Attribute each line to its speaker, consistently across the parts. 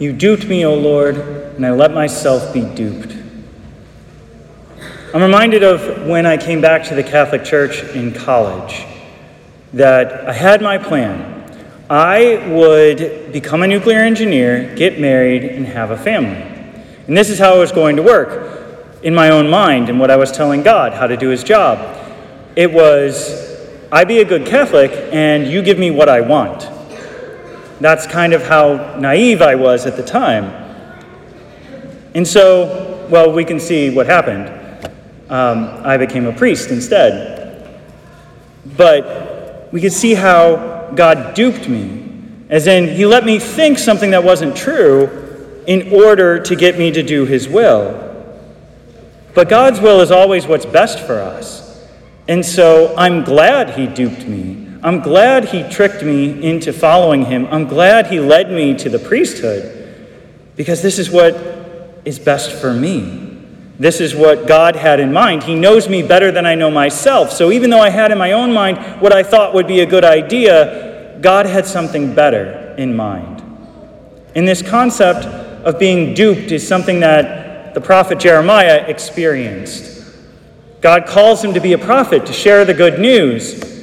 Speaker 1: You duped me, O Lord, and I let myself be duped. I'm reminded of when I came back to the Catholic Church in college that I had my plan. I would become a nuclear engineer, get married, and have a family. And this is how it was going to work in my own mind and what I was telling God how to do his job. It was, I be a good Catholic, and you give me what I want. That's kind of how naive I was at the time. And so, well, we can see what happened. Um, I became a priest instead. But we can see how God duped me, as in, He let me think something that wasn't true in order to get me to do His will. But God's will is always what's best for us. And so I'm glad He duped me. I'm glad He tricked me into following Him. I'm glad He led me to the priesthood because this is what is best for me. This is what God had in mind. He knows me better than I know myself. So even though I had in my own mind what I thought would be a good idea, God had something better in mind. And this concept of being duped is something that the prophet Jeremiah experienced. God calls him to be a prophet, to share the good news.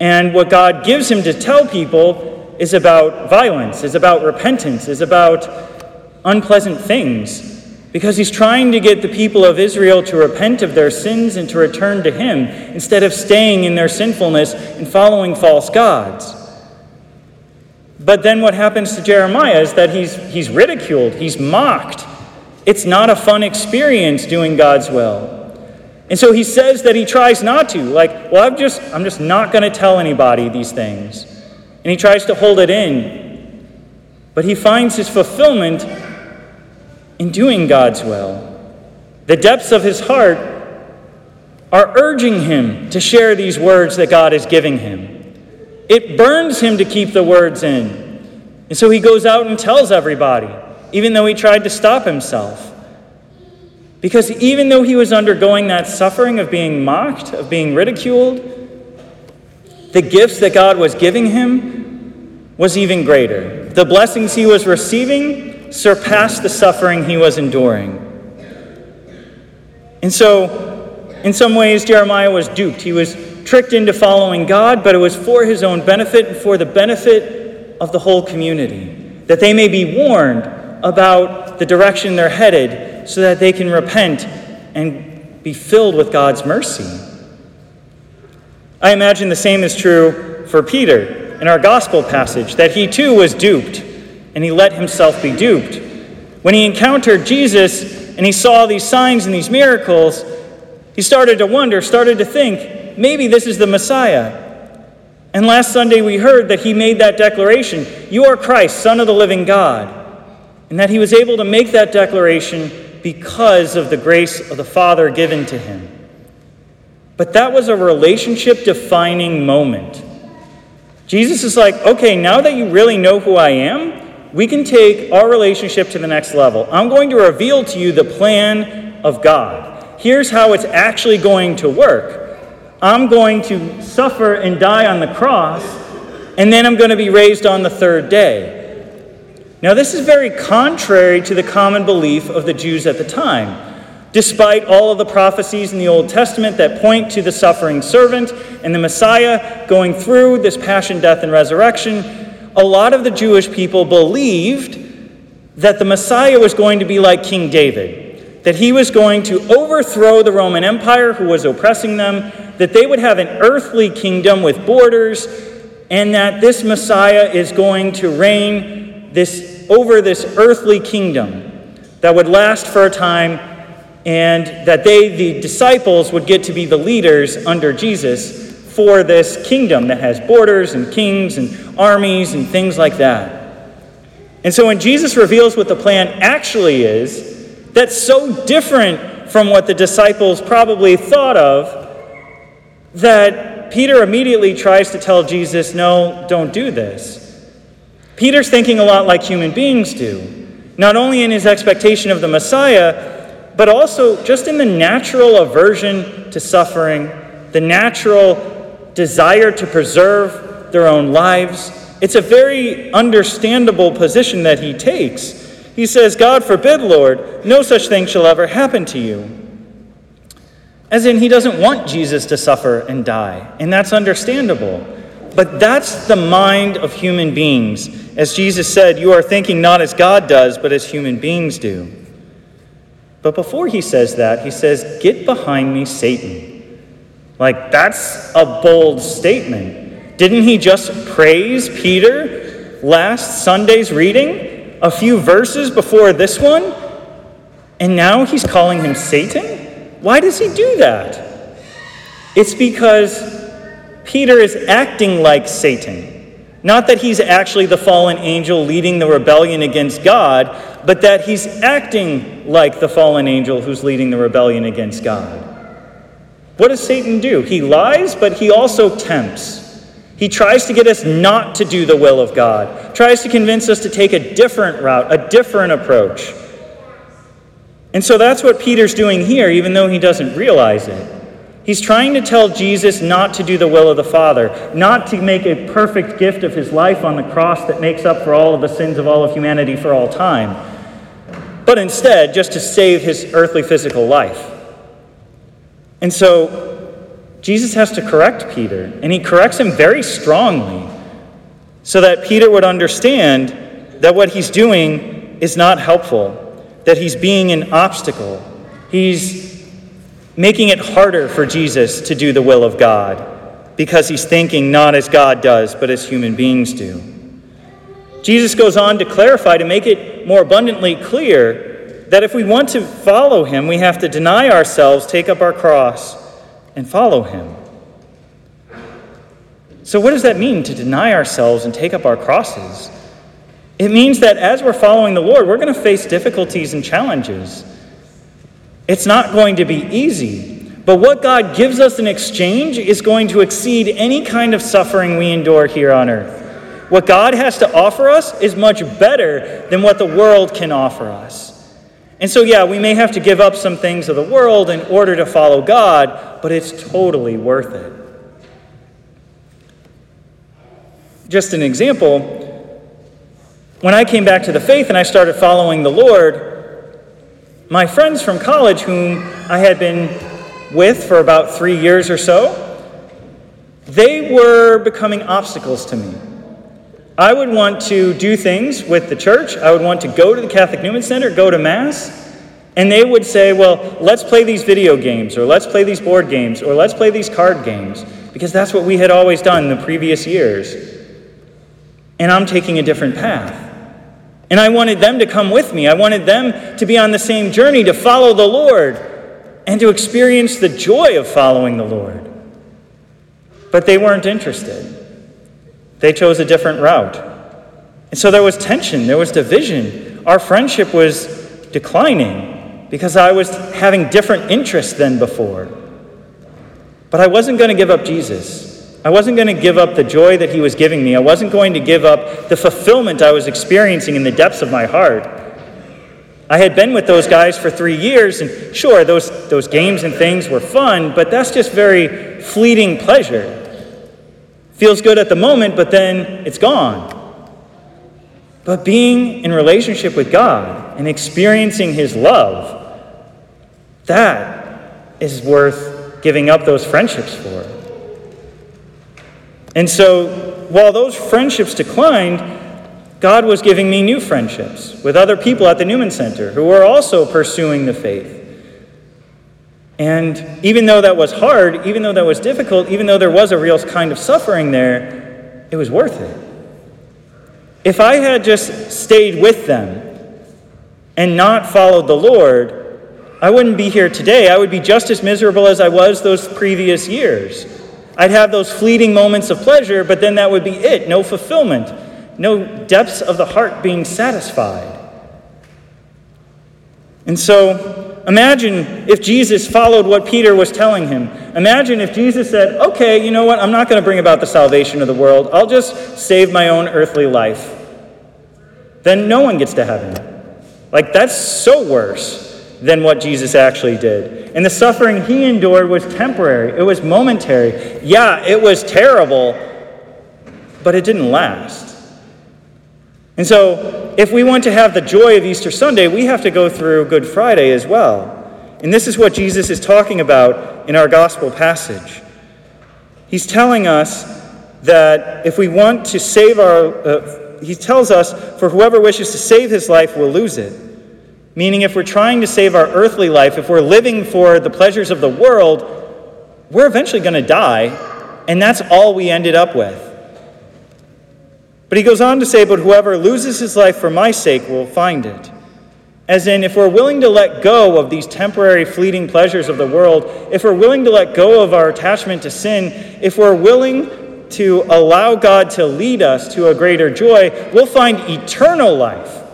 Speaker 1: And what God gives him to tell people is about violence, is about repentance, is about unpleasant things. Because he's trying to get the people of Israel to repent of their sins and to return to him instead of staying in their sinfulness and following false gods. But then what happens to Jeremiah is that he's, he's ridiculed, he's mocked, it's not a fun experience doing God's will. And so he says that he tries not to. Like, well, I'm just, I'm just not going to tell anybody these things. And he tries to hold it in. But he finds his fulfillment in doing God's will. The depths of his heart are urging him to share these words that God is giving him. It burns him to keep the words in. And so he goes out and tells everybody even though he tried to stop himself. Because even though he was undergoing that suffering of being mocked, of being ridiculed, the gifts that God was giving him was even greater. The blessings he was receiving surpassed the suffering he was enduring. And so, in some ways, Jeremiah was duped. He was tricked into following God, but it was for his own benefit and for the benefit of the whole community, that they may be warned about the direction they're headed so that they can repent and be filled with God's mercy. I imagine the same is true for Peter in our gospel passage, that he too was duped and he let himself be duped. When he encountered Jesus and he saw these signs and these miracles, he started to wonder, started to think, maybe this is the Messiah. And last Sunday we heard that he made that declaration You are Christ, Son of the living God and that he was able to make that declaration because of the grace of the Father given to him. But that was a relationship defining moment. Jesus is like, okay, now that you really know who I am, we can take our relationship to the next level. I'm going to reveal to you the plan of God. Here's how it's actually going to work I'm going to suffer and die on the cross, and then I'm going to be raised on the third day. Now, this is very contrary to the common belief of the Jews at the time. Despite all of the prophecies in the Old Testament that point to the suffering servant and the Messiah going through this passion, death, and resurrection, a lot of the Jewish people believed that the Messiah was going to be like King David, that he was going to overthrow the Roman Empire who was oppressing them, that they would have an earthly kingdom with borders, and that this Messiah is going to reign this, over this earthly kingdom that would last for a time and that they, the disciples, would get to be the leaders under Jesus for this kingdom that has borders and kings and armies and things like that. And so when Jesus reveals what the plan actually is, that's so different from what the disciples probably thought of that Peter immediately tries to tell Jesus, No, don't do this. Peter's thinking a lot like human beings do, not only in his expectation of the Messiah, but also just in the natural aversion to suffering, the natural desire to preserve their own lives, it's a very understandable position that he takes. He says, God forbid, Lord, no such thing shall ever happen to you. As in, he doesn't want Jesus to suffer and die, and that's understandable. But that's the mind of human beings. As Jesus said, you are thinking not as God does, but as human beings do. But before he says that, he says, Get behind me, Satan. Like, that's a bold statement. Didn't he just praise Peter last Sunday's reading? A few verses before this one? And now he's calling him Satan? Why does he do that? It's because Peter is acting like Satan. Not that he's actually the fallen angel leading the rebellion against God, but that he's acting like the fallen angel who's leading the rebellion against God. What does Satan do? He lies, but he also tempts. He tries to get us not to do the will of God, tries to convince us to take a different route, a different approach. And so that's what Peter's doing here, even though he doesn't realize it. He's trying to tell Jesus not to do the will of the Father, not to make a perfect gift of his life on the cross that makes up for all of the sins of all of humanity for all time, but instead just to save his earthly physical life. And so Jesus has to correct Peter, and he corrects him very strongly so that Peter would understand that what he's doing is not helpful that he's being an obstacle. He's making it harder for Jesus to do the will of God because he's thinking not as God does, but as human beings do. Jesus goes on to clarify, to make it more abundantly clear, that if we want to follow him, we have to deny ourselves, take up our cross, and follow him. So, what does that mean to deny ourselves and take up our crosses? It means that as we're following the Lord, we're going to face difficulties and challenges. It's not going to be easy. But what God gives us in exchange is going to exceed any kind of suffering we endure here on earth. What God has to offer us is much better than what the world can offer us. And so, yeah, we may have to give up some things of the world in order to follow God, but it's totally worth it. Just an example when I came back to the faith and I started following the Lord, my friends from college, whom I had been with for about three years or so, they were becoming obstacles to me. I would want to do things with the church. I would want to go to the Catholic Newman Center, go to Mass, and they would say, well, let's play these video games, or let's play these board games, or let's play these card games, because that's what we had always done in the previous years. And I'm taking a different path. And I wanted them to come with me. I wanted them to be on the same journey to follow the Lord and to experience the joy of following the Lord. But they weren't interested. They chose a different route. And so there was tension, there was division. Our friendship was declining because I was having different interests than before. But I wasn't going to give up Jesus. I wasn't going to give up the joy that He was giving me. I wasn't going to give up the fulfillment I was experiencing in the depths of my heart. I had been with those guys for three years, and sure, those, those games and things were fun, but that's just very fleeting pleasure. Feels good at the moment, but then it's gone. But being in relationship with God and experiencing His love, that is worth giving up those friendships for. And so, while those friendships declined, God was giving me new friendships with other people at the Newman Center who were also pursuing the faith. And even though that was hard, even though that was difficult, even though there was a real kind of suffering there, it was worth it. If I had just stayed with them and not followed the Lord, I wouldn't be here today. I would be just as miserable as I was those previous years. I'd have those fleeting moments of pleasure, but then that would be it no fulfillment, no depths of the heart being satisfied. And so, imagine if Jesus followed what Peter was telling him. Imagine if Jesus said, Okay, you know what? I'm not going to bring about the salvation of the world, I'll just save my own earthly life. Then no one gets to heaven. Like, that's so worse than what Jesus actually did. And the suffering he endured was temporary, it was momentary. Yeah, it was terrible, but it didn't last. And so, if we want to have the joy of Easter Sunday, we have to go through Good Friday as well. And this is what Jesus is talking about in our gospel passage. He's telling us that if we want to save our, uh, he tells us, for whoever wishes to save his life will lose it. Meaning, if we're trying to save our earthly life, if we're living for the pleasures of the world, we're eventually going to die, and that's all we ended up with. But he goes on to say, But whoever loses his life for my sake will find it. As in, if we're willing to let go of these temporary, fleeting pleasures of the world, if we're willing to let go of our attachment to sin, if we're willing to allow God to lead us to a greater joy, we'll find eternal life.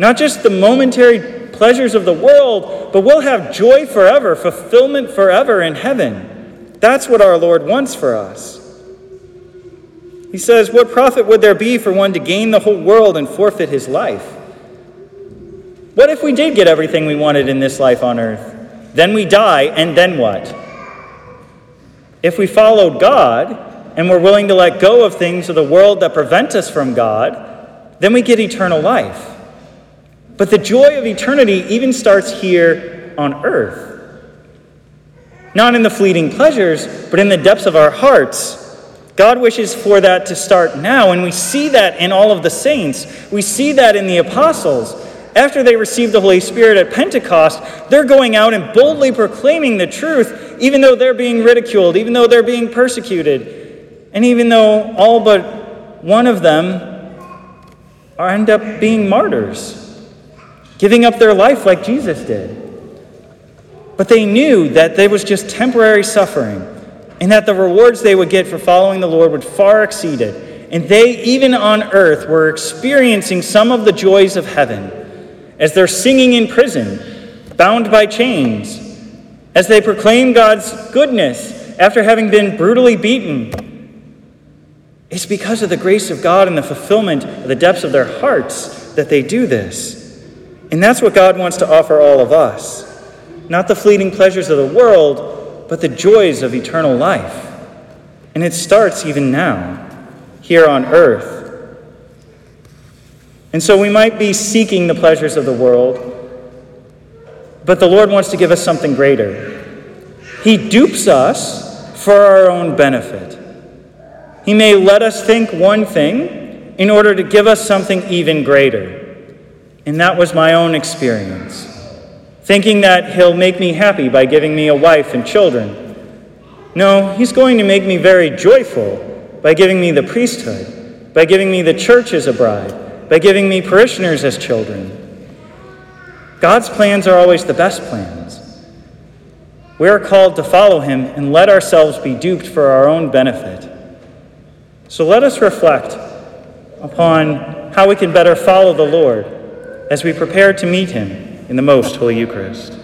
Speaker 1: Not just the momentary pleasures of the world, but we'll have joy forever, fulfillment forever in heaven. That's what our Lord wants for us. He says, What profit would there be for one to gain the whole world and forfeit his life? What if we did get everything we wanted in this life on earth? Then we die, and then what? If we followed God and we're willing to let go of things of the world that prevent us from God, then we get eternal life. But the joy of eternity even starts here on earth. Not in the fleeting pleasures, but in the depths of our hearts God wishes for that to start now, and we see that in all of the saints. We see that in the apostles. After they received the Holy Spirit at Pentecost, they're going out and boldly proclaiming the truth, even though they're being ridiculed, even though they're being persecuted, and even though all but one of them end up being martyrs, giving up their life like Jesus did. But they knew that there was just temporary suffering and that the rewards they would get for following the Lord would far exceed it. And they, even on earth, were experiencing some of the joys of heaven as they're singing in prison, bound by chains, as they proclaim God's goodness after having been brutally beaten. It's because of the grace of God and the fulfillment of the depths of their hearts that they do this. And that's what God wants to offer all of us. Not the fleeting pleasures of the world, but the joys of eternal life. And it starts even now, here on earth. And so we might be seeking the pleasures of the world, but the Lord wants to give us something greater. He dupes us for our own benefit. He may let us think one thing in order to give us something even greater. And that was my own experience thinking that he'll make me happy by giving me a wife and children. No, he's going to make me very joyful by giving me the priesthood, by giving me the church as a bride, by giving me parishioners as children. God's plans are always the best plans. We are called to follow him and let ourselves be duped for our own benefit. So let us reflect upon how we can better follow the Lord as we prepare to meet him in the most holy Eucharist.